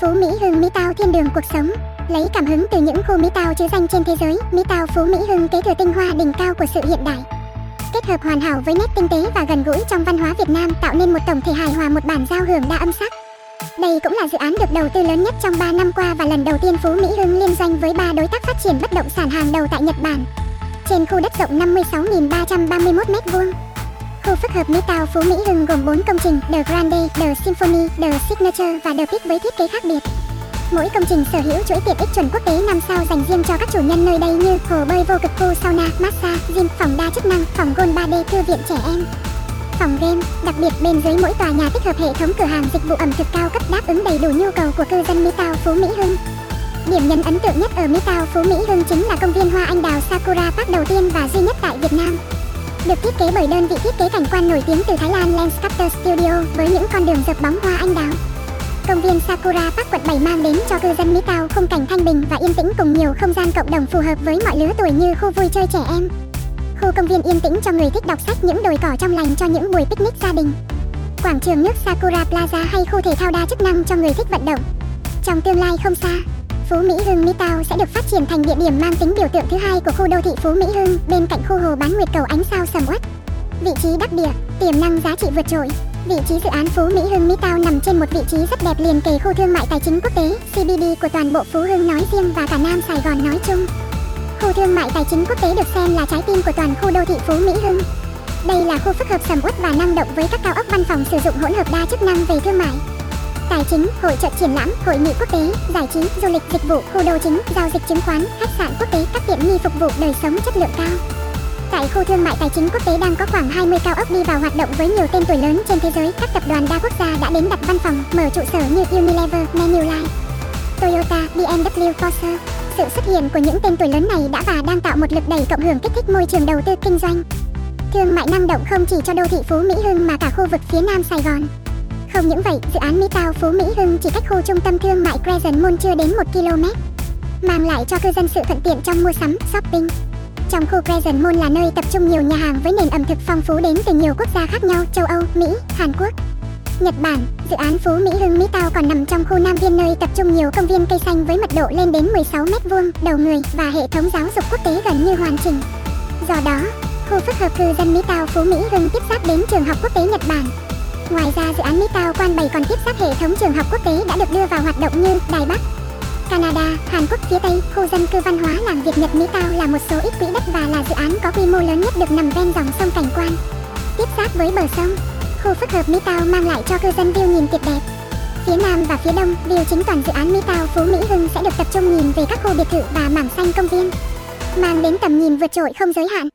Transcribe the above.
Phú Mỹ Hưng Mỹ Tao thiên đường cuộc sống Lấy cảm hứng từ những khu Mỹ Tao chứ danh trên thế giới, Mỹ Tao Phú Mỹ Hưng kế thừa tinh hoa đỉnh cao của sự hiện đại. Kết hợp hoàn hảo với nét tinh tế và gần gũi trong văn hóa Việt Nam tạo nên một tổng thể hài hòa một bản giao hưởng đa âm sắc. Đây cũng là dự án được đầu tư lớn nhất trong 3 năm qua và lần đầu tiên Phú Mỹ Hưng liên doanh với ba đối tác phát triển bất động sản hàng đầu tại Nhật Bản. Trên khu đất rộng 56.331 m2, Khu phức hợp Mỹ Cao Phú Mỹ Hưng gồm 4 công trình The Grande, The Symphony, The Signature và The Peak với thiết kế khác biệt. Mỗi công trình sở hữu chuỗi tiện ích chuẩn quốc tế 5 sao dành riêng cho các chủ nhân nơi đây như hồ bơi vô cực khu sauna, massage, gym, phòng đa chức năng, phòng golf 3D, thư viện trẻ em. Phòng game, đặc biệt bên dưới mỗi tòa nhà tích hợp hệ thống cửa hàng dịch vụ ẩm thực cao cấp đáp ứng đầy đủ nhu cầu của cư dân Mỹ Tao Phú Mỹ Hưng. Điểm nhấn ấn tượng nhất ở Mỹ Tao Phú Mỹ Hưng chính là công viên hoa anh đào Sakura Park đầu tiên và duy nhất tại Việt Nam được thiết kế bởi đơn vị thiết kế cảnh quan nổi tiếng từ Thái Lan Landscaper Studio với những con đường dập bóng hoa anh đào. Công viên Sakura Park quận 7 mang đến cho cư dân Mỹ cao khung cảnh thanh bình và yên tĩnh cùng nhiều không gian cộng đồng phù hợp với mọi lứa tuổi như khu vui chơi trẻ em. Khu công viên yên tĩnh cho người thích đọc sách những đồi cỏ trong lành cho những buổi picnic gia đình. Quảng trường nước Sakura Plaza hay khu thể thao đa chức năng cho người thích vận động. Trong tương lai không xa, Phú Mỹ Hưng Mỹ Tao sẽ được phát triển thành địa điểm mang tính biểu tượng thứ hai của khu đô thị Phú Mỹ Hưng bên cạnh khu hồ bán nguyệt cầu ánh sao sầm uất. Vị trí đắc địa, tiềm năng giá trị vượt trội. Vị trí dự án Phú Mỹ Hưng Mỹ Tao nằm trên một vị trí rất đẹp liền kề khu thương mại tài chính quốc tế CBD của toàn bộ Phú Hưng nói riêng và cả Nam Sài Gòn nói chung. Khu thương mại tài chính quốc tế được xem là trái tim của toàn khu đô thị Phú Mỹ Hưng. Đây là khu phức hợp sầm uất và năng động với các cao ốc văn phòng sử dụng hỗn hợp đa chức năng về thương mại, tài chính, hội trợ triển lãm, hội nghị quốc tế, giải trí, du lịch, dịch vụ, khu đô chính, giao dịch chứng khoán, khách sạn quốc tế, các tiện nghi phục vụ đời sống chất lượng cao. Tại khu thương mại tài chính quốc tế đang có khoảng 20 cao ốc đi vào hoạt động với nhiều tên tuổi lớn trên thế giới. Các tập đoàn đa quốc gia đã đến đặt văn phòng, mở trụ sở như Unilever, Manulife, Toyota, BMW, Porsche. Sự xuất hiện của những tên tuổi lớn này đã và đang tạo một lực đẩy cộng hưởng kích thích môi trường đầu tư kinh doanh. Thương mại năng động không chỉ cho đô thị Phú Mỹ Hưng mà cả khu vực phía Nam Sài Gòn. Không những vậy, dự án Mỹ Tao Phú Mỹ Hưng chỉ cách khu trung tâm thương mại Crescent Mall chưa đến 1 km, mang lại cho cư dân sự thuận tiện trong mua sắm, shopping. Trong khu Crescent Mall là nơi tập trung nhiều nhà hàng với nền ẩm thực phong phú đến từ nhiều quốc gia khác nhau, châu Âu, Mỹ, Hàn Quốc. Nhật Bản, dự án Phú Mỹ Hưng Mỹ Tao còn nằm trong khu Nam Viên nơi tập trung nhiều công viên cây xanh với mật độ lên đến 16 m2 đầu người và hệ thống giáo dục quốc tế gần như hoàn chỉnh. Do đó, khu phức hợp cư dân Mỹ Tao Phú Mỹ Hưng tiếp giáp đến trường học quốc tế Nhật Bản, Ngoài ra dự án Mỹ Quan Bày còn tiếp giáp hệ thống trường học quốc tế đã được đưa vào hoạt động như Đài Bắc, Canada, Hàn Quốc phía Tây, khu dân cư văn hóa làng Việt Nhật Mỹ Tao là một số ít quỹ đất và là dự án có quy mô lớn nhất được nằm ven dòng sông cảnh quan. Tiếp giáp với bờ sông, khu phức hợp Mỹ Tao mang lại cho cư dân view nhìn tuyệt đẹp. Phía Nam và phía Đông, view chính toàn dự án Mỹ Tao Phú Mỹ Hưng sẽ được tập trung nhìn về các khu biệt thự và mảng xanh công viên, mang đến tầm nhìn vượt trội không giới hạn.